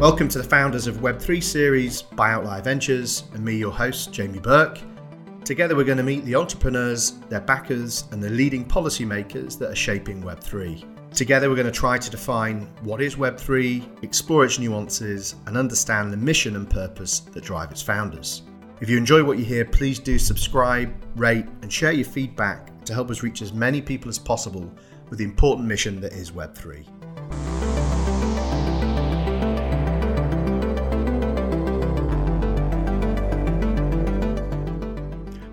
Welcome to the founders of Web3 series by Outlier Ventures and me, your host, Jamie Burke. Together, we're going to meet the entrepreneurs, their backers, and the leading policymakers that are shaping Web3. Together, we're going to try to define what is Web3, explore its nuances, and understand the mission and purpose that drive its founders. If you enjoy what you hear, please do subscribe, rate, and share your feedback to help us reach as many people as possible with the important mission that is Web3.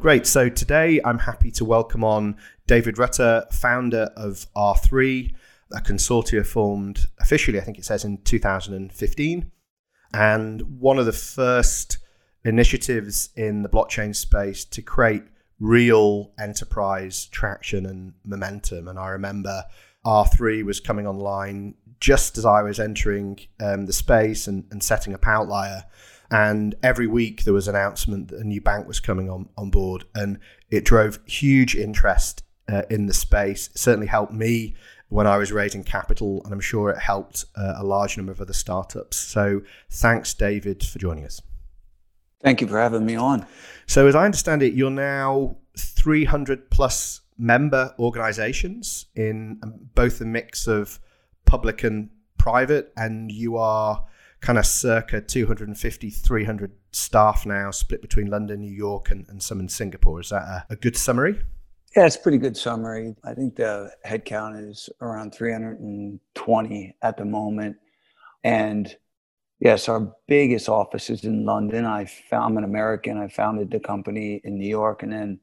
Great. So today I'm happy to welcome on David Rutter, founder of R3, a consortia formed officially, I think it says, in 2015. And one of the first initiatives in the blockchain space to create real enterprise traction and momentum. And I remember R3 was coming online just as I was entering um, the space and, and setting up Outlier. And every week there was an announcement that a new bank was coming on, on board. And it drove huge interest uh, in the space. It certainly helped me when I was raising capital, and I'm sure it helped uh, a large number of other startups. So thanks, David, for joining us. Thank you for having me on. So, as I understand it, you're now 300 plus member organizations in um, both a mix of public and private, and you are kind of circa 250, 300 staff now, split between London, New York, and, and some in Singapore. Is that a, a good summary? Yeah, it's pretty good summary. I think the headcount is around 320 at the moment. And yes, our biggest office is in London. I found, I'm an American. I founded the company in New York and then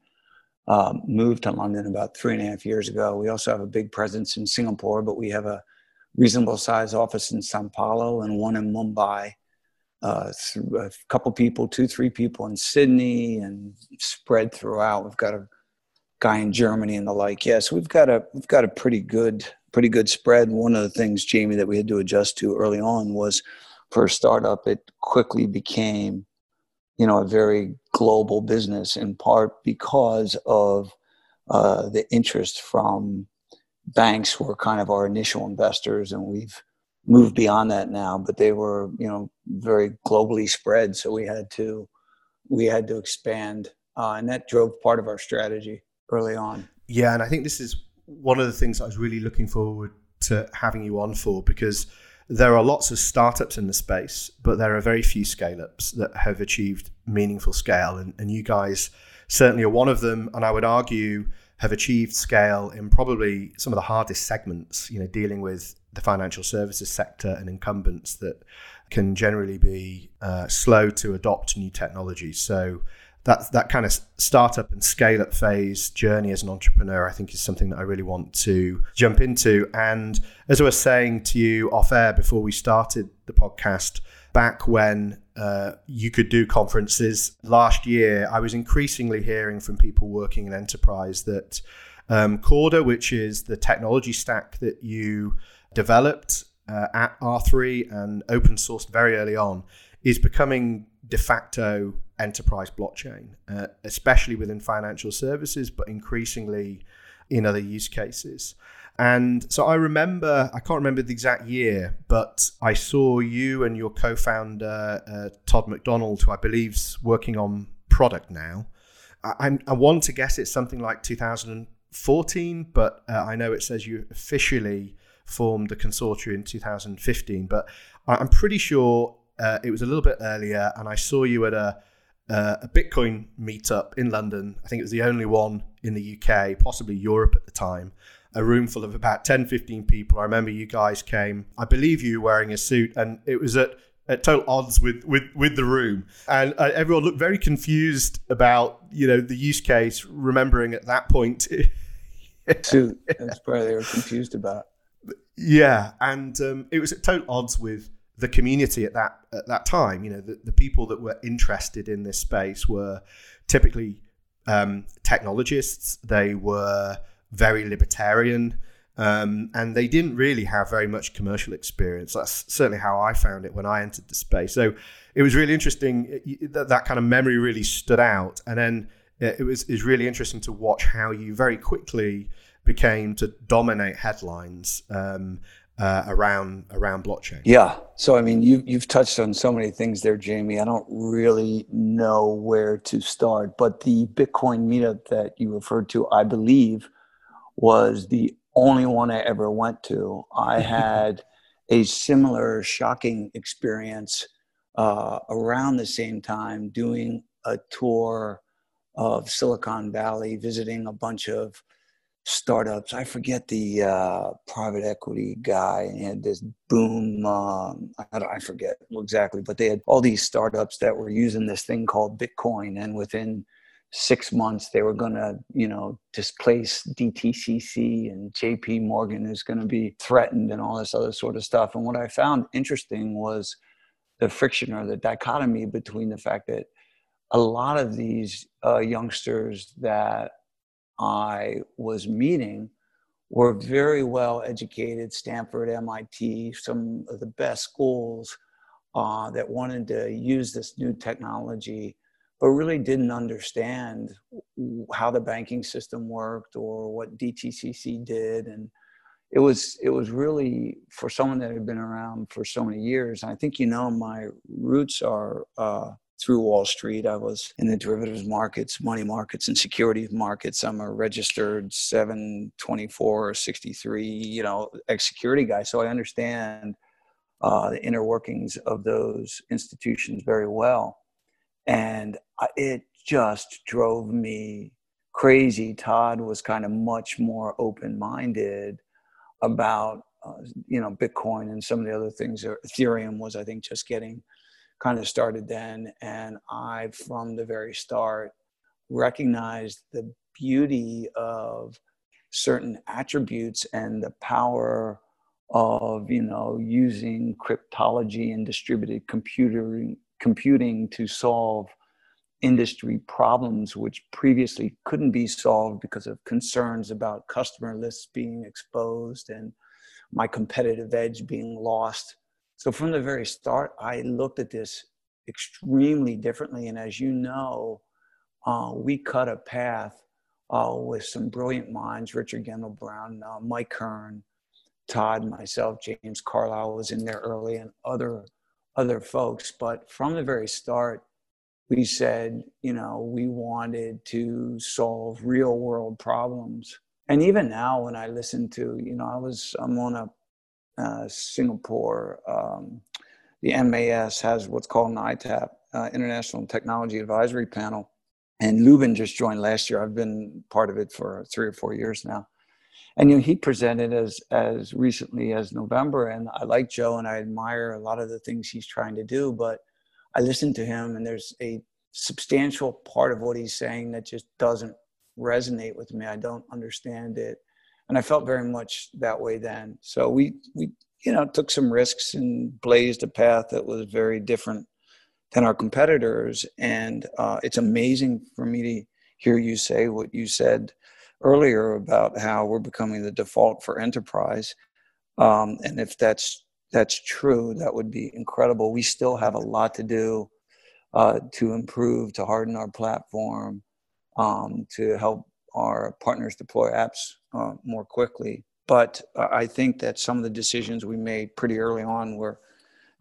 uh, moved to London about three and a half years ago. We also have a big presence in Singapore, but we have a reasonable size office in Sao Paulo and one in Mumbai. Uh, a couple people, two, three people in Sydney, and spread throughout. We've got a guy in Germany and the like. Yes, we've got a we've got a pretty good pretty good spread. One of the things, Jamie, that we had to adjust to early on was for a startup, it quickly became, you know, a very global business in part because of uh, the interest from banks were kind of our initial investors, and we've moved beyond that now. But they were, you know, very globally spread, so we had to we had to expand, uh, and that drove part of our strategy early on. Yeah, and I think this is one of the things I was really looking forward to having you on for because there are lots of startups in the space, but there are very few scale ups that have achieved meaningful scale. And, and you guys certainly are one of them. And I would argue have achieved scale in probably some of the hardest segments, you know, dealing with the financial services sector and incumbents that can generally be uh, slow to adopt new technologies. So that that kind of startup and scale up phase journey as an entrepreneur, I think, is something that I really want to jump into. And as I was saying to you off air before we started the podcast, back when uh, you could do conferences last year, I was increasingly hearing from people working in enterprise that um, Corda, which is the technology stack that you developed uh, at R3 and open sourced very early on, is becoming de facto enterprise blockchain, uh, especially within financial services, but increasingly in other use cases. And so I remember, I can't remember the exact year, but I saw you and your co founder, uh, Todd McDonald, who I believe is working on product now. I, I, want to guess it's something like 2014, but uh, I know it says you officially formed the consortium in 2015. But I'm pretty sure uh, it was a little bit earlier, and I saw you at a uh, a Bitcoin meetup in London. I think it was the only one in the UK, possibly Europe at the time. A room full of about 10, 15 people. I remember you guys came. I believe you were wearing a suit, and it was at, at total odds with, with, with the room. And uh, everyone looked very confused about you know the use case. Remembering at that point, suit. That's probably they were confused about. Yeah, and um, it was at total odds with the community at that at that time. You know, the, the people that were interested in this space were typically um, technologists. They were very libertarian. Um, and they didn't really have very much commercial experience. That's certainly how I found it when I entered the space. So it was really interesting. That, that kind of memory really stood out. And then it was, it was really interesting to watch how you very quickly became to dominate headlines um, uh, around around blockchain. Yeah. So I mean, you you've touched on so many things there, Jamie. I don't really know where to start, but the Bitcoin meetup that you referred to, I believe, was the only one I ever went to. I had a similar shocking experience uh, around the same time doing a tour of Silicon Valley, visiting a bunch of startups. I forget the uh, private equity guy, and he had this boom. Um, I, I, forget exactly, but they had all these startups that were using this thing called Bitcoin, and within six months they were going to, you know, displace DTCC, and JP Morgan is going to be threatened, and all this other sort of stuff. And what I found interesting was the friction or the dichotomy between the fact that a lot of these uh, youngsters that I was meeting were very well educated, Stanford, MIT, some of the best schools uh, that wanted to use this new technology, but really didn't understand how the banking system worked or what DTCC did. And it was, it was really for someone that had been around for so many years. I think, you know, my roots are uh, through Wall Street. I was in the derivatives markets, money markets, and securities markets. I'm a registered 724 or 63, you know, ex security guy. So I understand uh, the inner workings of those institutions very well. And it just drove me crazy. Todd was kind of much more open minded about, uh, you know, Bitcoin and some of the other things. Ethereum was, I think, just getting kind of started then. And I, from the very start, recognized the beauty of certain attributes and the power of you know using cryptology and distributed computing computing to solve industry problems which previously couldn't be solved because of concerns about customer lists being exposed and my competitive edge being lost so from the very start, I looked at this extremely differently. And as you know, uh, we cut a path uh, with some brilliant minds Richard Gendal Brown, uh, Mike Hearn, Todd, myself, James Carlisle was in there early, and other other folks. But from the very start, we said, you know, we wanted to solve real world problems. And even now, when I listen to, you know, I was I'm on a uh, Singapore. Um, the MAS has what's called an ITAP, uh, International Technology Advisory Panel. And Lubin just joined last year. I've been part of it for three or four years now. And you know, he presented as as recently as November, and I like Joe, and I admire a lot of the things he's trying to do. But I listen to him, and there's a substantial part of what he's saying that just doesn't resonate with me. I don't understand it and I felt very much that way then. So we we you know took some risks and blazed a path that was very different than our competitors. And uh, it's amazing for me to hear you say what you said earlier about how we're becoming the default for enterprise. Um, and if that's that's true, that would be incredible. We still have a lot to do uh, to improve, to harden our platform, um, to help our partners deploy apps uh, more quickly. But I think that some of the decisions we made pretty early on were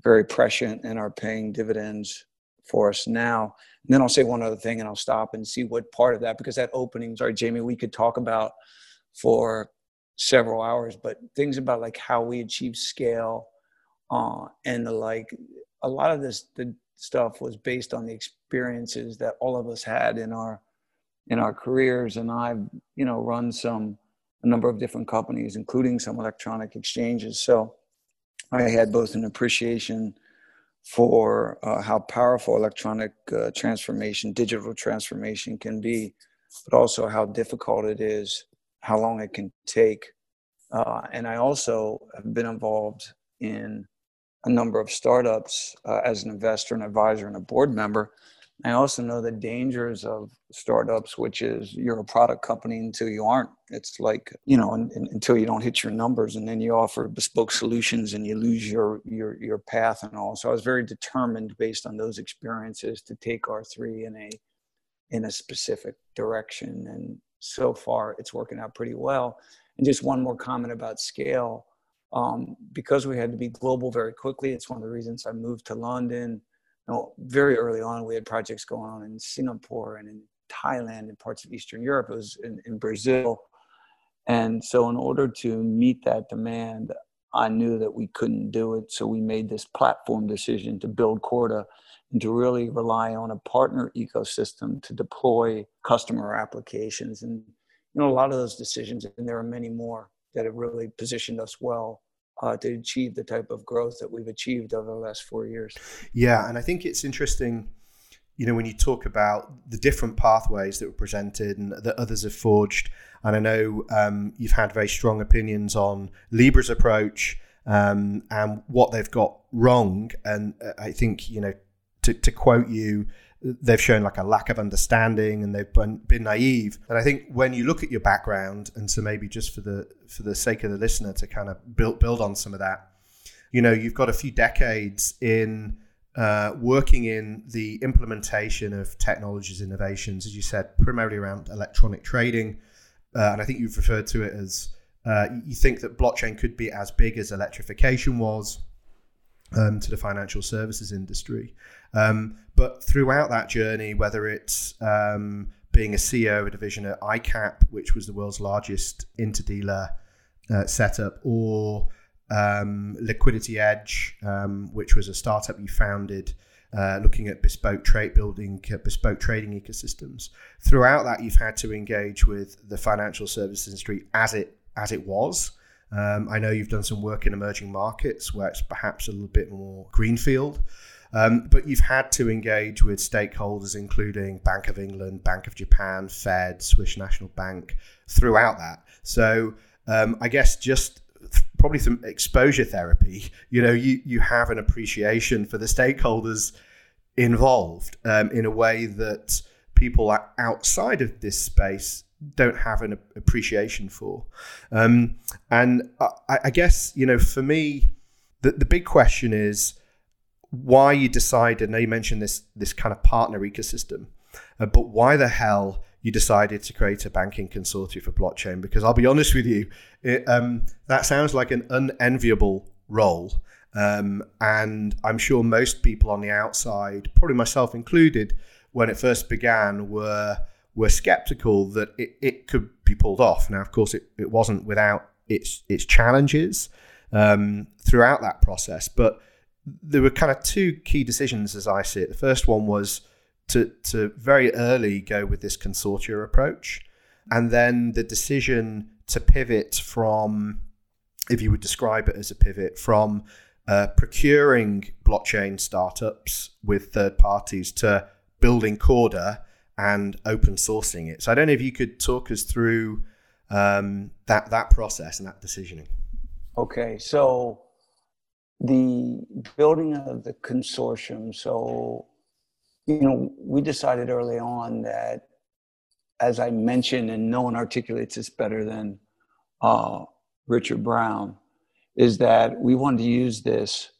very prescient and are paying dividends for us now. And then I'll say one other thing and I'll stop and see what part of that, because that opening, sorry, Jamie, we could talk about for several hours, but things about like how we achieve scale uh, and the like, a lot of this the stuff was based on the experiences that all of us had in our in our careers, and I've you know run some a number of different companies, including some electronic exchanges. So I had both an appreciation for uh, how powerful electronic uh, transformation, digital transformation can be, but also how difficult it is, how long it can take. Uh, and I also have been involved in a number of startups uh, as an investor and advisor and a board member I also know the dangers of startups, which is you're a product company until you aren't. It's like you know, until you don't hit your numbers, and then you offer bespoke solutions, and you lose your your your path and all. So I was very determined, based on those experiences, to take R three in a in a specific direction, and so far it's working out pretty well. And just one more comment about scale. um, because we had to be global very quickly. It's one of the reasons I moved to London. You know, very early on, we had projects going on in Singapore and in Thailand and parts of Eastern Europe. It was in, in Brazil. And so, in order to meet that demand, I knew that we couldn't do it. So, we made this platform decision to build Corda and to really rely on a partner ecosystem to deploy customer applications. And, you know, a lot of those decisions, and there are many more that have really positioned us well uh, to achieve the type of growth that we've achieved over the last four years. Yeah. And I think it's interesting you know, when you talk about the different pathways that were presented and that others have forged, and I know um, you've had very strong opinions on Libra's approach um, and what they've got wrong. And uh, I think, you know, to, to quote you, they've shown like a lack of understanding and they've been, been naive. And I think when you look at your background, and so maybe just for the for the sake of the listener to kind of build build on some of that, you know, you've got a few decades in uh, working in the implementation of technologies innovations, as you said, primarily around electronic trading. Uh, and I think you've referred to it as uh, you think that blockchain could be as big as electrification was um, to the financial services industry. Um, but throughout that journey, whether it's um, being a CEO of a division at ICAP, which was the world's largest interdealer uh, setup, or um, Liquidity Edge, um, which was a startup you founded. Uh, looking at bespoke trade building, uh, bespoke trading ecosystems. Throughout that, you've had to engage with the financial services industry as it as it was. Um, I know you've done some work in emerging markets where it's perhaps a little bit more greenfield, um, but you've had to engage with stakeholders, including Bank of England, Bank of Japan, Fed, Swiss National Bank, throughout that. So um, I guess just probably some exposure therapy. You know, you you have an appreciation for the stakeholders involved um, in a way that people outside of this space don't have an appreciation for. Um, and I, I, guess you know, for me, the the big question is why you decided. Now you mentioned this this kind of partner ecosystem, uh, but why the hell? you decided to create a banking consortium for blockchain because I'll be honest with you, it, um, that sounds like an unenviable role. Um, and I'm sure most people on the outside, probably myself included, when it first began, were were skeptical that it, it could be pulled off. Now, of course, it, it wasn't without its its challenges um, throughout that process. But there were kind of two key decisions as I see it. The first one was to to very early go with this consortia approach, and then the decision to pivot from, if you would describe it as a pivot from uh, procuring blockchain startups with third parties to building Corda and open sourcing it. So I don't know if you could talk us through um, that that process and that decisioning. Okay, so the building of the consortium. So you know, we decided early on that, as I mentioned, and no one articulates this better than uh, Richard Brown, is that we wanted to use this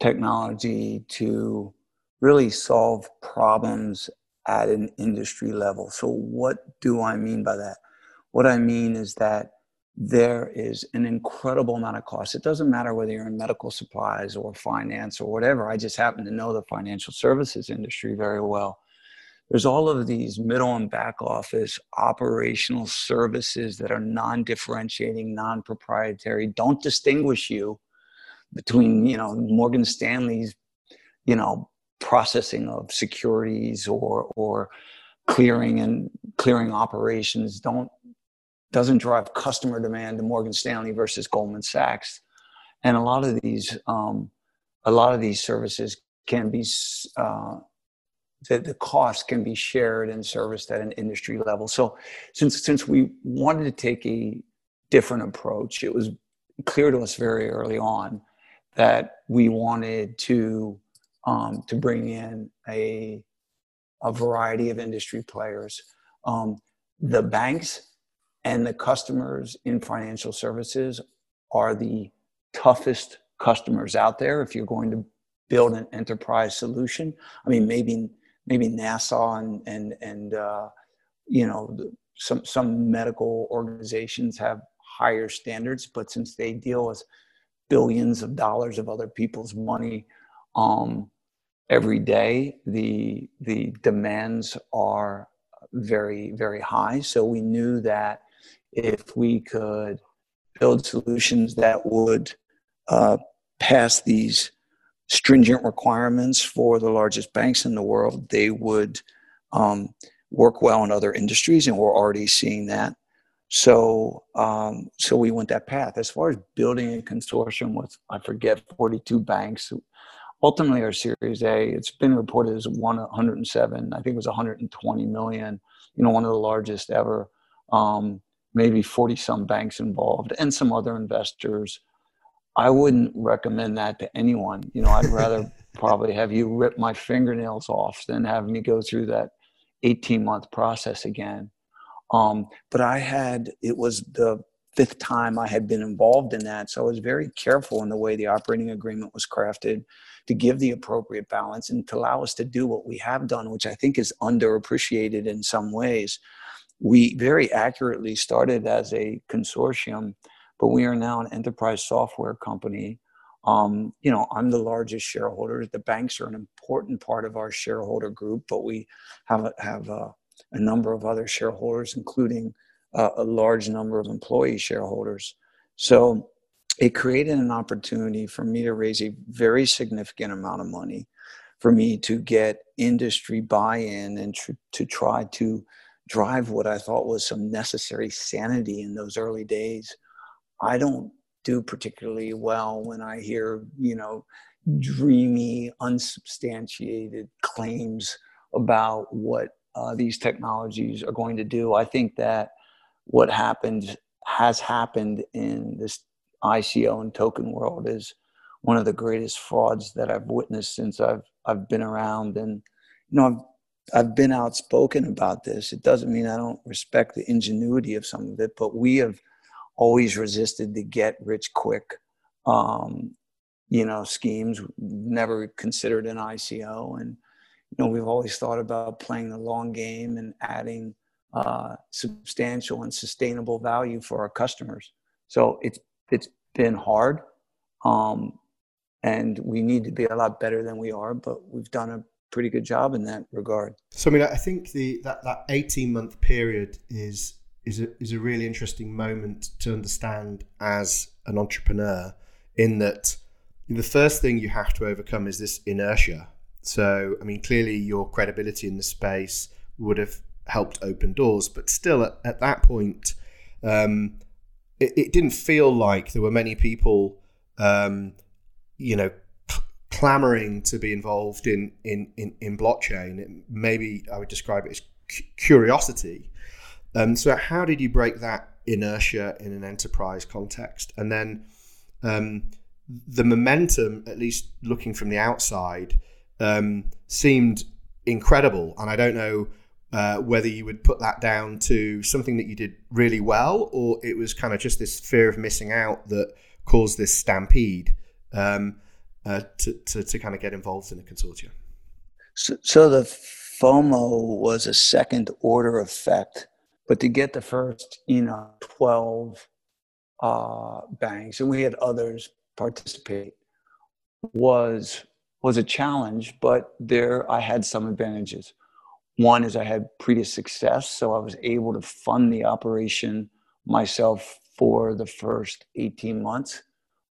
technology to really solve problems at an industry level. So, what do I mean by that? What I mean is that there is an incredible amount of cost. It doesn't matter whether you're in medical supplies or finance or whatever. I just happen to know the financial services industry very well. There's all of these middle and back office operational services that are non differentiating, non proprietary, don't distinguish you between, you know, Morgan Stanley's, you know, processing of securities or, or clearing and clearing operations don't doesn't drive customer demand to Morgan Stanley versus Goldman Sachs. And a lot of these, um, a lot of these services can be, uh, the, the cost can be shared and serviced at an industry level. So since, since we wanted to take a different approach, it was clear to us very early on that we wanted to, um, to bring in a, a variety of industry players. Um, the banks and the customers in financial services are the toughest customers out there if you're going to build an enterprise solution. I mean, maybe maybe NASA and and and uh, you know some some medical organizations have higher standards, but since they deal with billions of dollars of other people's money um, every day. The the demands are very very high. So we knew that if we could build solutions that would uh, pass these stringent requirements for the largest banks in the world, they would um, work well in other industries, and we're already seeing that. So, um, so we went that path. As far as building a consortium with, I forget, 42 banks. Ultimately, our Series A, it's been reported as 107. I think it was 120 million. You know, one of the largest ever. Um, maybe 40 some banks involved, and some other investors. I wouldn't recommend that to anyone. You know, I'd rather probably have you rip my fingernails off than have me go through that 18 month process again. Um, but I had, it was the fifth time I had been involved in that. So I was very careful in the way the operating agreement was crafted to give the appropriate balance and to allow us to do what we have done, which I think is underappreciated in some ways. We very accurately started as a consortium, but we are now an enterprise software company. Um, you know, I'm the largest shareholder. The banks are an important part of our shareholder group, but we have have a, a number of other shareholders, including uh, a large number of employee shareholders. So it created an opportunity for me to raise a very significant amount of money for me to get industry buy-in and tr- to try to drive what I thought was some necessary sanity in those early days. I don't do particularly well when I hear, you know, dreamy, unsubstantiated claims about what uh, these technologies are going to do. I think that what happened has happened in this ICO and token world is one of the greatest frauds that I've witnessed since I've I've been around. And you know, I've I've been outspoken about this. It doesn't mean I don't respect the ingenuity of some of it, but we have always resisted the get rich quick, um, you know, schemes. Never considered an ICO, and you know, we've always thought about playing the long game and adding uh, substantial and sustainable value for our customers. So it's it's been hard, um, and we need to be a lot better than we are, but we've done a pretty good job in that regard. So I mean, I think the that that eighteen month period is is a is a really interesting moment to understand as an entrepreneur. In that, the first thing you have to overcome is this inertia. So I mean, clearly your credibility in the space would have helped open doors, but still at, at that point. Um, it, it, didn't feel like there were many people, um, you know, clamoring to be involved in in in, in blockchain. It, maybe I would describe it as curiosity. Um, so how did you break that inertia in an enterprise context? And then um, the momentum, at least looking from the outside, um, seemed incredible. And I don't know uh, whether you would put that down to something that you did really well, or it was kind of just this fear of missing out that caused this stampede. Um, uh, to, to, to kind of get involved in a consortium? So, so the FOMO was a second order effect, but to get the first, you know, 12 uh, banks, and we had others participate, was was a challenge, but there I had some advantages. One is I had previous success, so I was able to fund the operation myself for the first 18 months.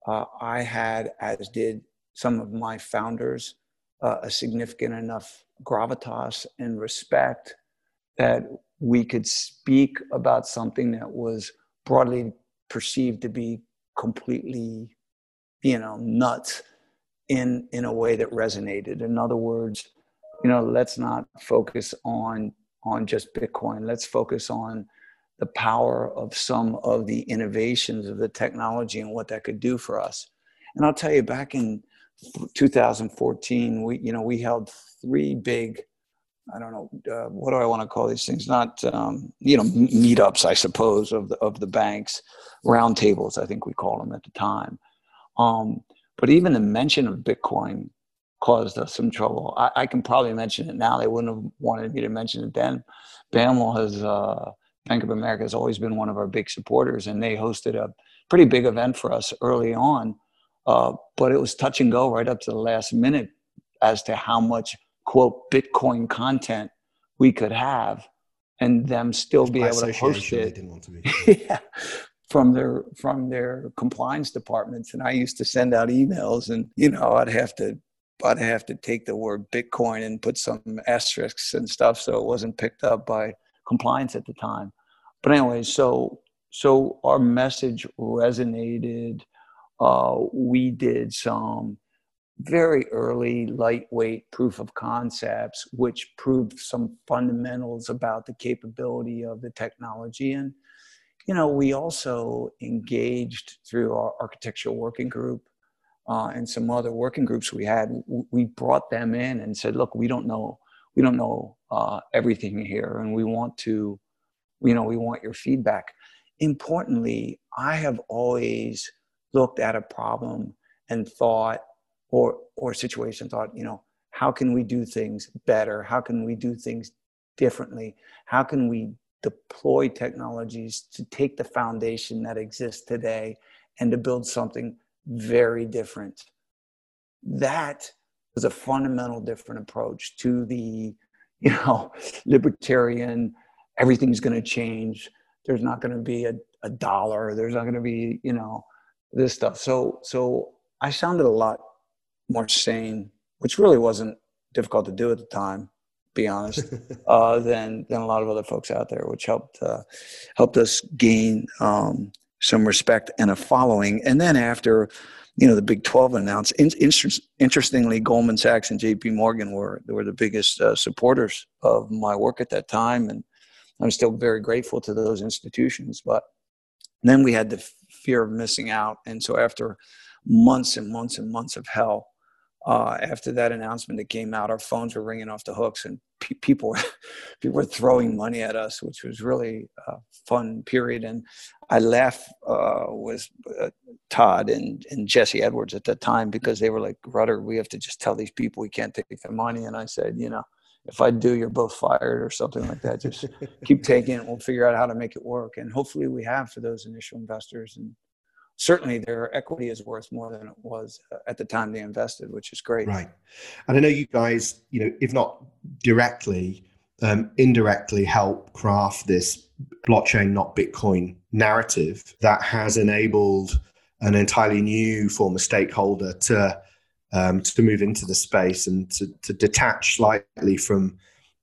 Uh, I had, as did some of my founders uh, a significant enough gravitas and respect that we could speak about something that was broadly perceived to be completely you know nuts in in a way that resonated in other words you know let's not focus on on just bitcoin let's focus on the power of some of the innovations of the technology and what that could do for us and i'll tell you back in 2014, we you know we held three big, I don't know uh, what do I want to call these things? Not um, you know meetups, I suppose, of the of the banks, roundtables, I think we called them at the time. Um, but even the mention of Bitcoin caused us some trouble. I, I, can probably mention it now. They wouldn't have wanted me to mention it then. BAML has uh, Bank of America has always been one of our big supporters, and they hosted a pretty big event for us early on Uh, but it was touch and go right up to the last minute as to how much quote Bitcoin content we could have and them still be able to host it. To yeah, from their from their compliance departments. And I used to send out emails, and you know, I'd have to I'd have to take the word Bitcoin and put some asterisks and stuff so it wasn't picked up by compliance at the time. But anyway, so so our message resonated. Uh, we did some very early lightweight proof of concepts, which proved some fundamentals about the capability of the technology. And, you know, we also engaged through our architectural working group uh, and some other working groups we had. We brought them in and said, look, we don't know, we don't know uh, everything here, and we want to, you know, we want your feedback. Importantly, I have always looked at a problem and thought, or or situation thought you know how can we do things better how can we do things differently how can we deploy technologies to take the foundation that exists today and to build something very different. That was a fundamental different approach to the you know libertarian everything's going to change. There's not going to be a, a dollar. There's not going to be you know this stuff. So so i sounded a lot more sane, which really wasn't difficult to do at the time, be honest, uh, than than a lot of other folks out there, which helped uh, helped us gain um, some respect and a following. And then after, you know, the Big Twelve announced, in, inter- interestingly, Goldman Sachs and J.P. Morgan were were the biggest uh, supporters of my work at that time, and I'm still very grateful to those institutions. But then we had the fear of missing out, and so after months and months and months of hell uh, after that announcement that came out, our phones were ringing off the hooks, and pe- people were people were throwing money at us, which was really a fun period. And I laughed uh, with uh, Todd and and Jesse Edwards at that time because they were like, "Rutter, we have to just tell these people we can't take their money." And I said, "You know, if I do, you're both fired or something like that. Just keep taking it. We'll figure out how to make it work." And hopefully, we have for those initial investors and certainly their equity is worth more than it was uh, at the time they invested, which is great. Right. And I know you guys, you know, if not directly, um, indirectly help craft this blockchain, not Bitcoin narrative that has enabled an entirely new form of stakeholder to um, to move into the space and to, to detach slightly from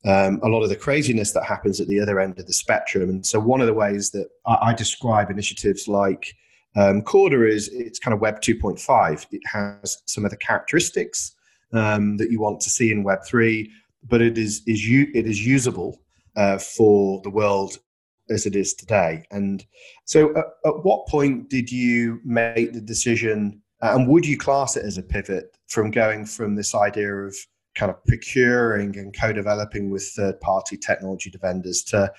um, a lot of the craziness that happens at the other end of the spectrum. And so, one of the ways that I, I describe initiatives like um, Corda is it's kind of Web 2.5. It has some of the characteristics um, that you want to see in Web 3, but it is is it is usable uh, for the world as it is today. And so, at, at what point did you make the decision, uh, and would you class it as a pivot from going from this idea of kind of procuring and co-developing with third-party technology vendors to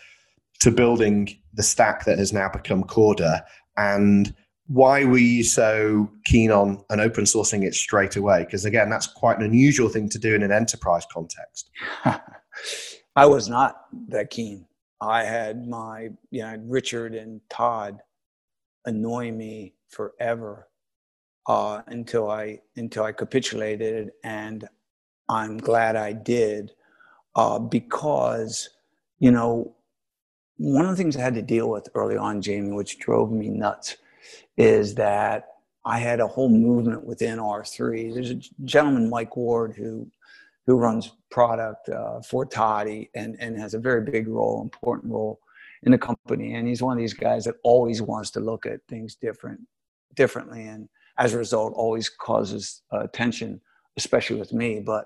to building the stack that has now become Corda and why were you so keen on and open sourcing it straight away? Because again, that's quite an unusual thing to do in an enterprise context. I was not that keen. I had my, you know, Richard and Todd annoy me forever uh, until I until I capitulated, and I'm glad I did uh, because you know one of the things I had to deal with early on, Jamie, which drove me nuts is that I had a whole movement within R3. There's a gentleman, Mike Ward, who who runs product uh, for Toddy and, and has a very big role, important role in the company. And he's one of these guys that always wants to look at things different, differently, and as a result, always causes uh, tension, especially with me. But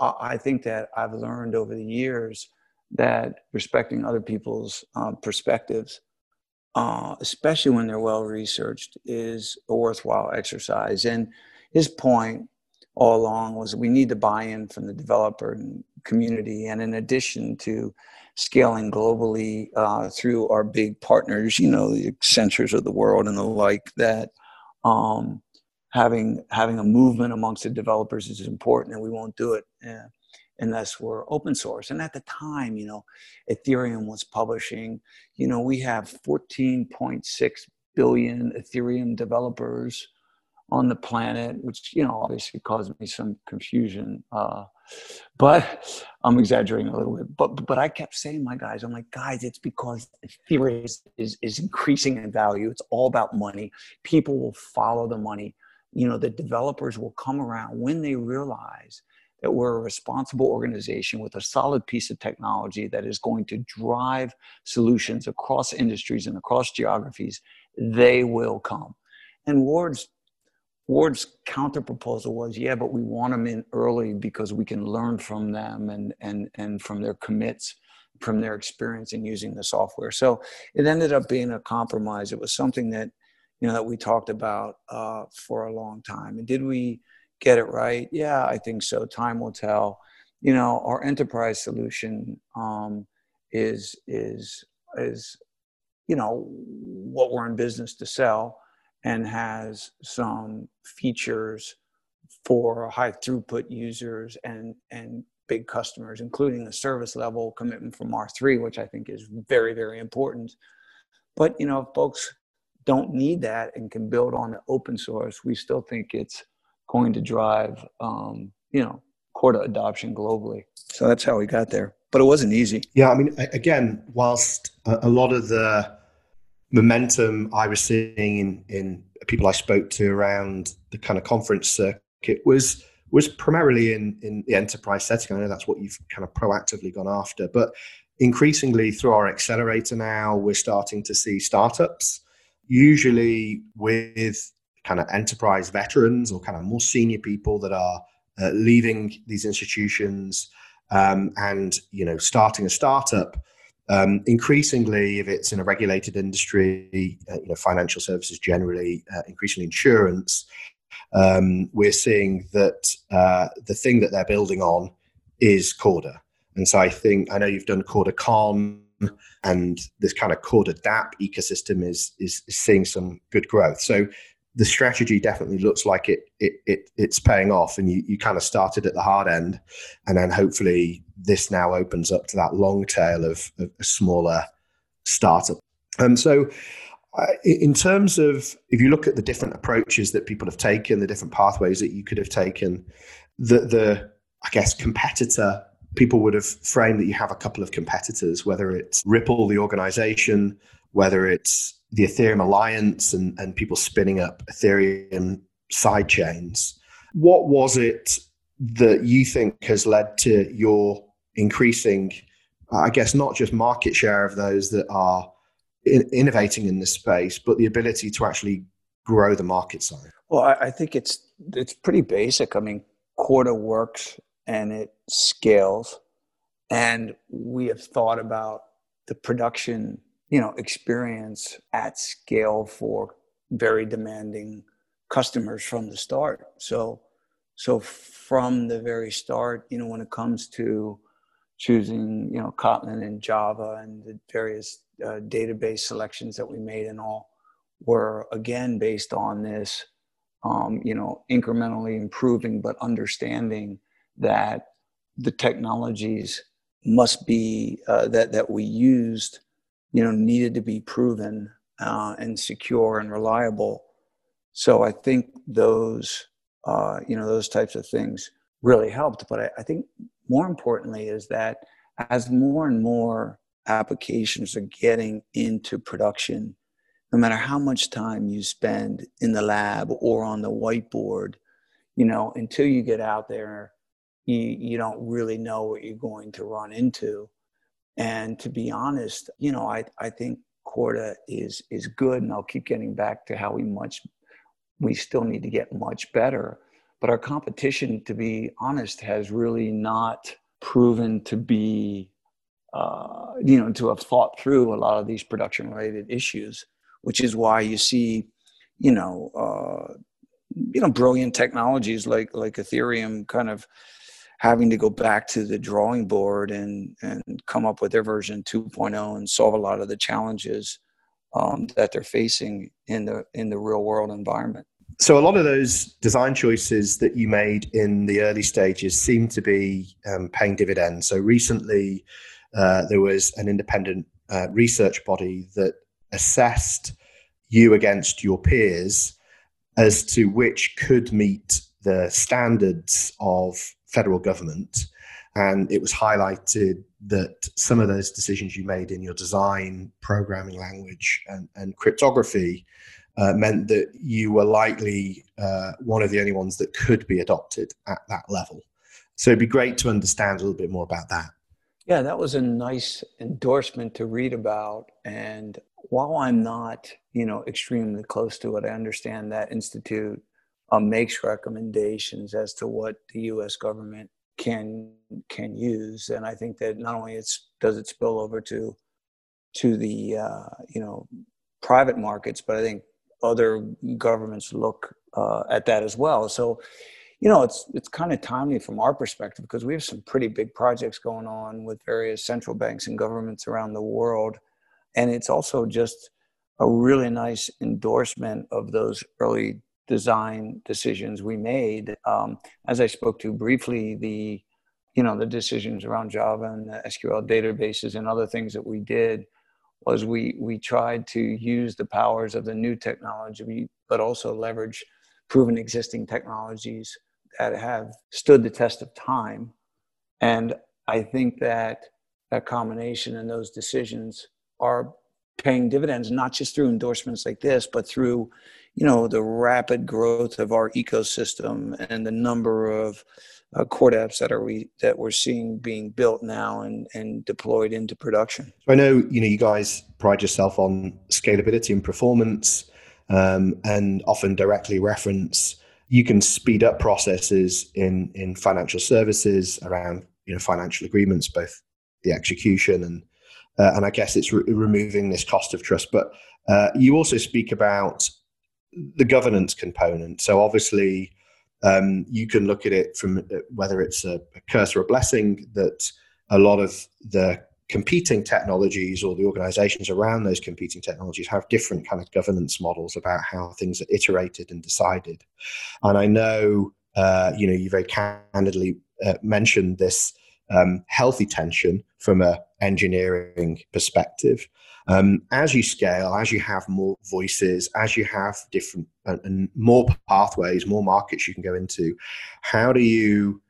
I think that I've learned over the years that respecting other people's um, perspectives uh, especially when they're well researched, is a worthwhile exercise. And his point all along was we need the buy-in from the developer community, and in addition to scaling globally uh, through our big partners, you know, the Accentures of the world and the like, that um, having having a movement amongst the developers is important, and we won't do it. Unless we're open source. And at the time, you know, Ethereum was publishing, you know, we have 14.6 billion Ethereum developers. on the planet, which you know obviously caused me some confusion. Uh, but I'm exaggerating a little bit. But but I kept saying, my guys, I'm like, guys, it's because Ethereum is, is, is increasing in value. It's all about money. People will follow the money. You know, the developers will come around when they realize that we're a responsible organization with a solid piece of technology that is going to drive solutions across industries and across geographies. They will come. And Ward's Ward's counter proposal was, yeah, but we want them in early because we can learn from them and and and from their commits, from their experience in using the software. So it ended up being a compromise. It was something that you know that we talked about uh, for a long time. And did we get it right? Yeah, I think so. Time will tell. You know, our enterprise solution um, is is is you know what we're in business to sell and has some features for high throughput users and and big customers, including a service level commitment from R3, which I think is very, very important. But you know, folks don't need that and can build on the open source, we still think it's going to drive um, you know Corda adoption globally. So that's how we got there. But it wasn't easy. Yeah, I mean, again, whilst a lot of the momentum I was seeing in, in people I spoke to around the kind of conference circuit was was primarily in in the enterprise setting. I know that's what you've kind of proactively gone after, but increasingly through our accelerator now, we're starting to see startups, usually with kind of enterprise veterans or kind of more senior people that are uh, leaving these institutions um, and you know starting a startup um, increasingly, if it's in a regulated industry, uh, you know, financial services generally, uh, increasingly insurance, um, we're seeing that uh, the thing that they're building on is Corda. And so I think I know you've done Corda Con, and this kind of Corda DApp ecosystem is, is, is seeing some good growth. So the strategy definitely looks like it, it, it it's paying off and you, you kind of started at the hard end and then hopefully this now opens up to that long tail of, of a smaller startup. And so uh, in terms of if you look at the different approaches that people have taken the different pathways that you could have taken the the i guess competitor people would have framed that you have a couple of competitors whether it's ripple the organization whether it's the Ethereum Alliance and, and people spinning up Ethereum side chains. What was it that you think has led to your increasing, I guess, not just market share of those that are in, innovating in this space, but the ability to actually grow the market size? Well, I, I think it's it's pretty basic. I mean, Corda works and it scales, and we have thought about the production you know experience at scale for very demanding customers from the start. So so from the very start you know when it comes to choosing you know kotlin and java and the various uh, database selections that we made and all were again based on this um, you know incrementally improving but understanding that the technologies must be uh, that that we used you know, needed to be proven uh, and secure and reliable. So I think those, uh, you know, those types of things really helped. But I, I think more importantly is that as more and more applications are getting into production, no matter how much time you spend in the lab or on the whiteboard, you know, until you get out there, you, you don't really know what you're going to run into. And to be honest, you know, I, I think Corda is is good, and I'll keep getting back to how we much we still need to get much better. But our competition, to be honest, has really not proven to be, uh, you know, to have thought through a lot of these production related issues, which is why you see, you know, uh, you know, brilliant technologies like like Ethereum kind of having to go back to the drawing board and and come up with their version 2.0 and solve a lot of the challenges um, that they're facing in the in the real world environment. So a lot of those design choices that you made in the early stages seem to be um, paying dividends. So recently, uh, there was an independent uh, research body that assessed you against your peers as to which could meet the standards of federal government. And it was highlighted that some of those decisions you made in your design, programming language, and, and cryptography uh, meant that you were likely uh, one of the only ones that could be adopted at that level. So it'd be great to understand a little bit more about that. Yeah, that was a nice endorsement to read about. And while I'm not, you know, extremely close to it, I understand that Institute um, makes recommendations as to what the U.S. government can can use, and I think that not only it's does it spill over to to the uh, you know private markets, but I think other governments look uh, at that as well. So, you know, it's it's kind of timely from our perspective because we have some pretty big projects going on with various central banks and governments around the world, and it's also just a really nice endorsement of those early design decisions we made. Um, as I spoke to briefly, the you know the decisions around Java and the SQL databases and other things that we did was we we tried to use the powers of the new technology, but also leverage proven existing technologies that have stood the test of time. And I think that that combination and those decisions are paying dividends, not just through endorsements like this, but through, you know, the rapid growth of our ecosystem and the number of uh, CorDapps that are we that we're seeing being built now and and deployed into production. So I know you know you guys pride yourself on scalability and performance, um, and often directly reference you can speed up processes in in financial services around you know financial agreements, both the execution and uh, and I guess it's re- removing this cost of trust. But uh, you also speak about the governance component. So obviously um, you can look at it from uh, whether it's a, a curse or a blessing that a lot of the competing technologies or the organizations around those competing technologies have different kind of governance models about how things are iterated and decided. And I know, uh, you know, you very candidly uh, mentioned this um, healthy tension from a engineering perspective. Um, as you scale, as you have more voices, as you have different uh, and more pathways, more markets you can go into, how do you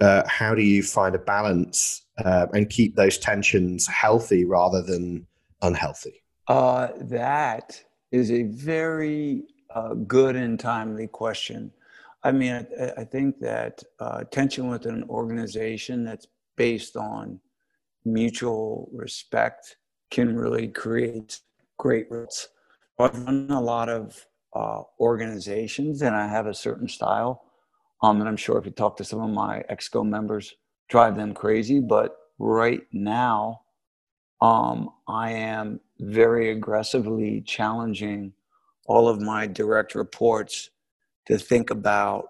uh, how do you find a balance uh, and keep those tensions healthy rather than unhealthy? Uh, that is a very uh, good and timely question. I mean, I, I think that uh, tension within an organization that's based on mutual respect can really create great results. I've run a lot of uh, organizations and I have a certain style. Um, and I'm sure if you talk to some of my EXCO members, drive them crazy. But right now, um, I am very aggressively challenging all of my direct reports to think about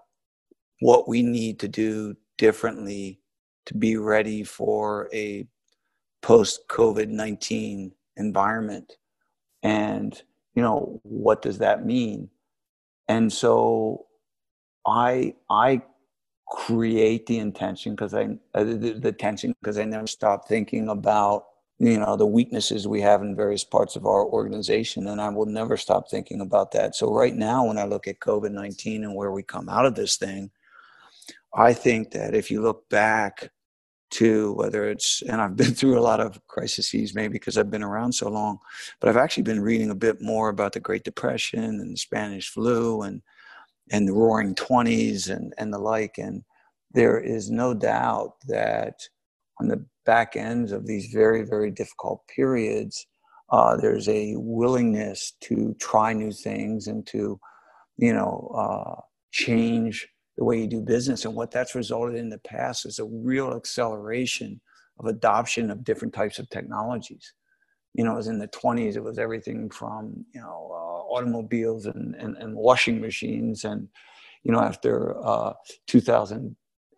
what we need to do differently to be ready for a post COVID 19 environment. And, you know, what does that mean? And so I, I create the intention because I, uh, the, the tension because I never stop thinking about, you know, the weaknesses we have in various parts of our organization. And I will never stop thinking about that. So right now, when I look at COVID 19 and where we come out of this thing, I think that if you look back whether it's and i've been through a lot of crises maybe because i've been around so long but i've actually been reading a bit more about the great depression and the spanish flu and and the roaring 20s and and the like and there is no doubt that on the back ends of these very very difficult periods uh, there's a willingness to try new things and to you know uh, change the way you do business. And what that's resulted in the past is a real acceleration of adoption of different types of technologies. You know, it was in the 20s, it was everything from, you know, uh, automobiles and, and, and, washing machines. And, you know, after uh, 2008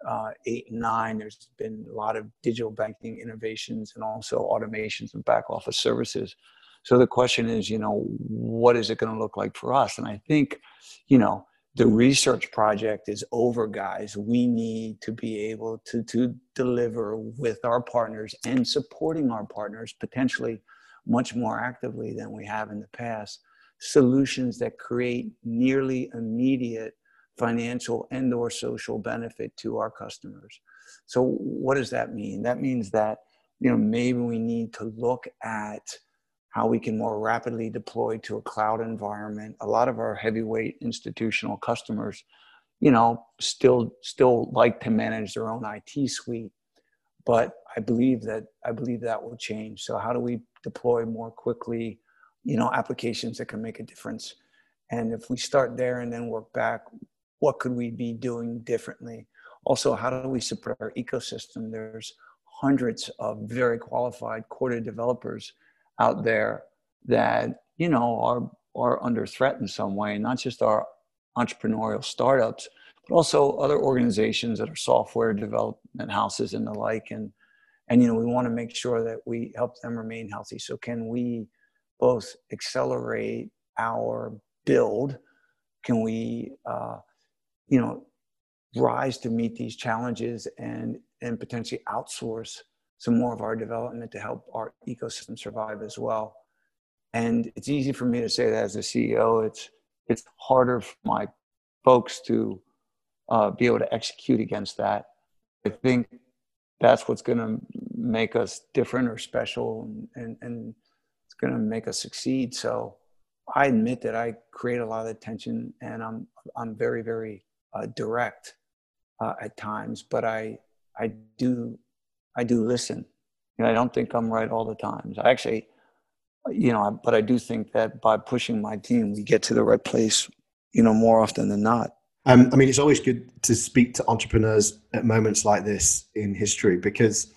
uh, and 9, there's been a lot of digital banking innovations and also automations and back office services. So the question is, you know, what is it going to look like for us? And I think, you know, the research project is over, guys. We need to be able to, to deliver with our partners and supporting our partners potentially much more actively than we have in the past solutions that create nearly immediate financial and or social benefit to our customers. So what does that mean? That means that you know maybe we need to look at how we can more rapidly deploy to a cloud environment. A lot of our heavyweight institutional customers, you know, still still like to manage their own IT suite, but I believe that I believe that will change. So how do we deploy more quickly, you know, applications that can make a difference? And if we start there and then work back, what could we be doing differently? Also, how do we support our ecosystem? There's hundreds of very qualified Corda developers out there that you know are are under threat in some way, not just our entrepreneurial startups, but also other organizations that are software development houses and the like. And and you know we want to make sure that we help them remain healthy. So can we both accelerate our build? Can we uh, you know rise to meet these challenges and and potentially outsource some more of our development to help our ecosystem survive as well. And it's easy for me to say that as a CEO. It's it's harder for my folks to uh, be able to execute against that. I think that's what's going to make us different or special, and, and, and it's going to make us succeed. So I admit that I create a lot of attention, and I'm I'm very very uh, direct uh, at times, but I I do I do listen. You know, I don't think I'm right all the times. I actually, you know, but I do think that by pushing my team, we get to the right place, you know, more often than not. Um, I mean, it's always good to speak to entrepreneurs at moments like this in history because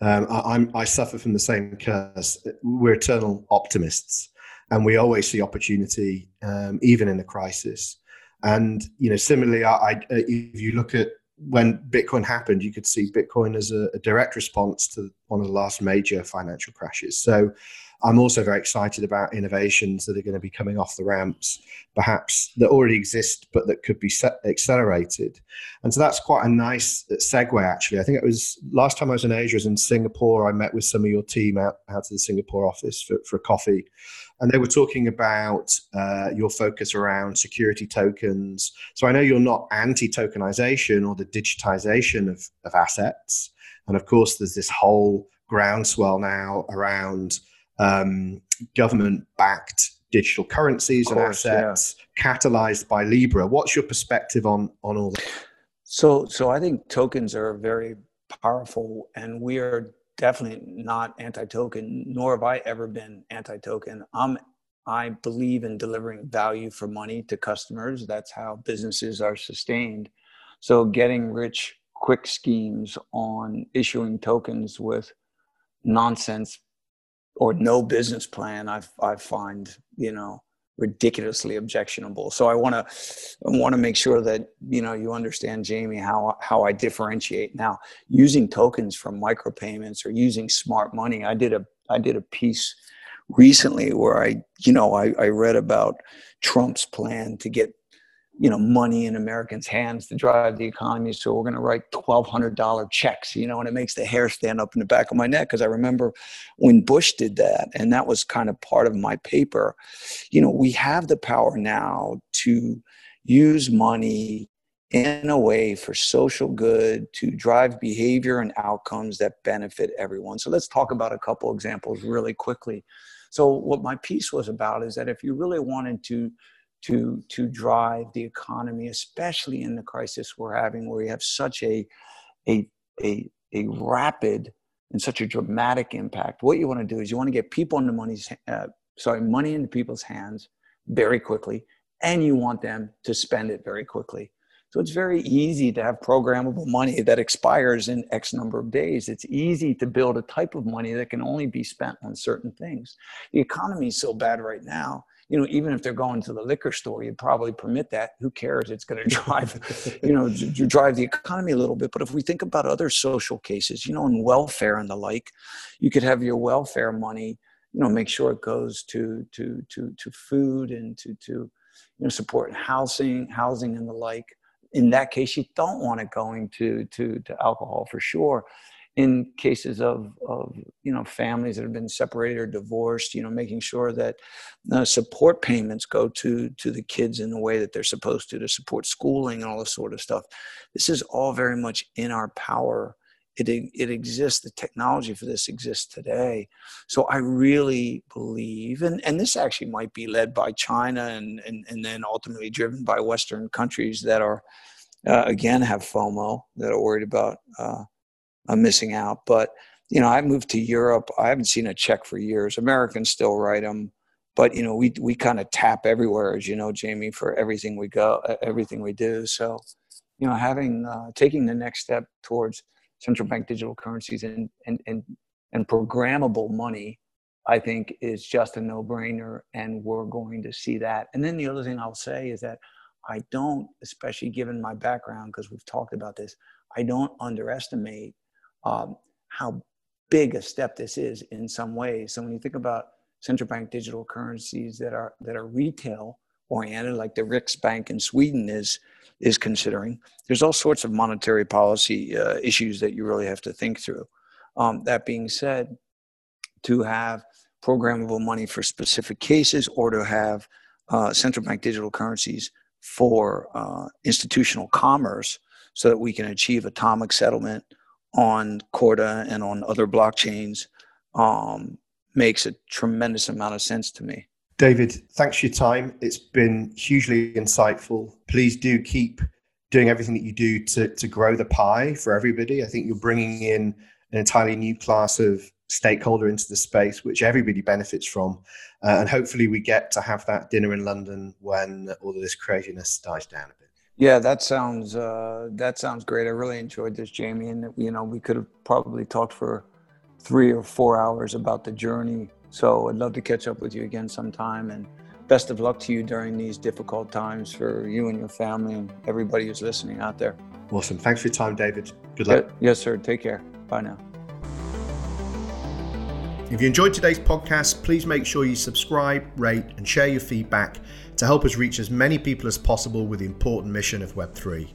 um, I, I, suffer from the same curse. We're eternal optimists, and we always see opportunity, um, even in a crisis. And you know, similarly, I, I, if you look at when Bitcoin happened, you could see Bitcoin as a, a, direct response to one of the last major financial crashes. So I'm also very excited about innovations that are going to be coming off the ramps, perhaps that already exist, but that could be set, accelerated. And so that's quite a nice uh, segue, actually. I think it was last time I was in Asia, I was in Singapore. I met with some of your team out, out to the Singapore office for, for coffee and they were talking about uh, your focus around security tokens. So I know you're not anti tokenization or the digitization of, of assets. And of course, there's this whole groundswell now around um, government backed digital currencies course, and assets yeah. catalyzed by Libra. What's your perspective on, on all that? So, so I think tokens are very powerful, and we are definitely not anti-token, nor have I ever been anti-token. I'm I believe in delivering value for money to customers. That's how businesses are sustained. So getting rich quick schemes on issuing tokens with nonsense or no business plan, I I find you know ridiculously objectionable. So I want to want to make sure that you know you understand, Jamie, how how I differentiate. Now, using tokens from micropayments or using smart money, I did a I did a piece recently where I you know I, I read about Trump's plan to get you know money in Americans' hands to drive the economy. So we're going to write twelve hundred dollar checks, you know, and it makes the hair stand up in the back of my neck because I remember when Bush did that, and that was kind of part of my paper. You know, we have the power now to use money in a way for social good to drive behavior and outcomes that benefit everyone. So let's talk about a couple examples really quickly. So what my piece was about is that if you really wanted to to to drive the economy, especially in the crisis we're having, where we have such a a a, a rapid and such a dramatic impact. What you want to do is you want to get people into money's uh, sorry money into people's hands very quickly, and you want them to spend it very quickly. So it's very easy to have programmable money that expires in X number of days. It's easy to build a type of money that can only be spent on certain things. The economy is so bad right now you know, even if they're going to the liquor store, you'd probably permit that. Who cares? It's going to drive, you know, drive the economy a little bit. But if we think about other social cases, you know, in welfare and the like, you could have your welfare money, you know, make sure it goes to to to to food and to to you know support housing, housing and the like. In that case, you don't want it going to to to alcohol for sure. In cases of, of you know families that have been separated or divorced you know making sure that uh, support payments go to to the kids in the way that they're supposed to to support schooling and all this sort of stuff. This is all very much in our power. It, it exists. The technology for this exists today. So i really believe and, and this actually might be led by china and, and, and then ultimately driven by western countries that are uh, again have fomo that are worried about uh, I'm missing out. But you know, I moved to Europe. I haven't seen a check for years. Americans still write them, but you know, we we kind of tap everywhere, as you know, Jamie, for everything we go, everything we do. So, you know, having uh, taking the next step towards central bank digital currencies and and and and programmable money, I think is just a no-brainer, and we're going to see that. And then the other thing I'll say is that I don't, especially given my background, because we've talked about this, I don't underestimate um, how big a step this is in some ways. So when you think about central bank digital currencies that are that are retail oriented, like the Riksbank in Sweden is is considering, there's all sorts of monetary policy uh, issues that you really have to think through. Um, that being said, to have programmable money for specific cases or to have uh, central bank digital currencies for uh, institutional commerce so that we can achieve atomic settlement on Corda and on other blockchains um, makes a tremendous amount of sense to me. David, thanks for your time. It's been hugely insightful. Please do keep doing everything that you do to, to grow the pie for everybody. I think you're bringing in an entirely new class of stakeholder into the space, which everybody benefits from. Uh, and hopefully, we get to have that dinner in London when all of this craziness dies down a bit. Yeah, that sounds uh, that sounds great. I really enjoyed this, Jamie, and you know we could have probably talked for three or four hours about the journey. So I'd love to catch up with you again sometime. And best of luck to you during these difficult times for you and your family and everybody who's listening out there. Awesome. Thanks for your time, David. Good luck. Yes, sir. Take care. Bye now. If you enjoyed today's podcast, please make sure you subscribe, rate, and share your feedback to help us reach as many people as possible with the important mission of Web3.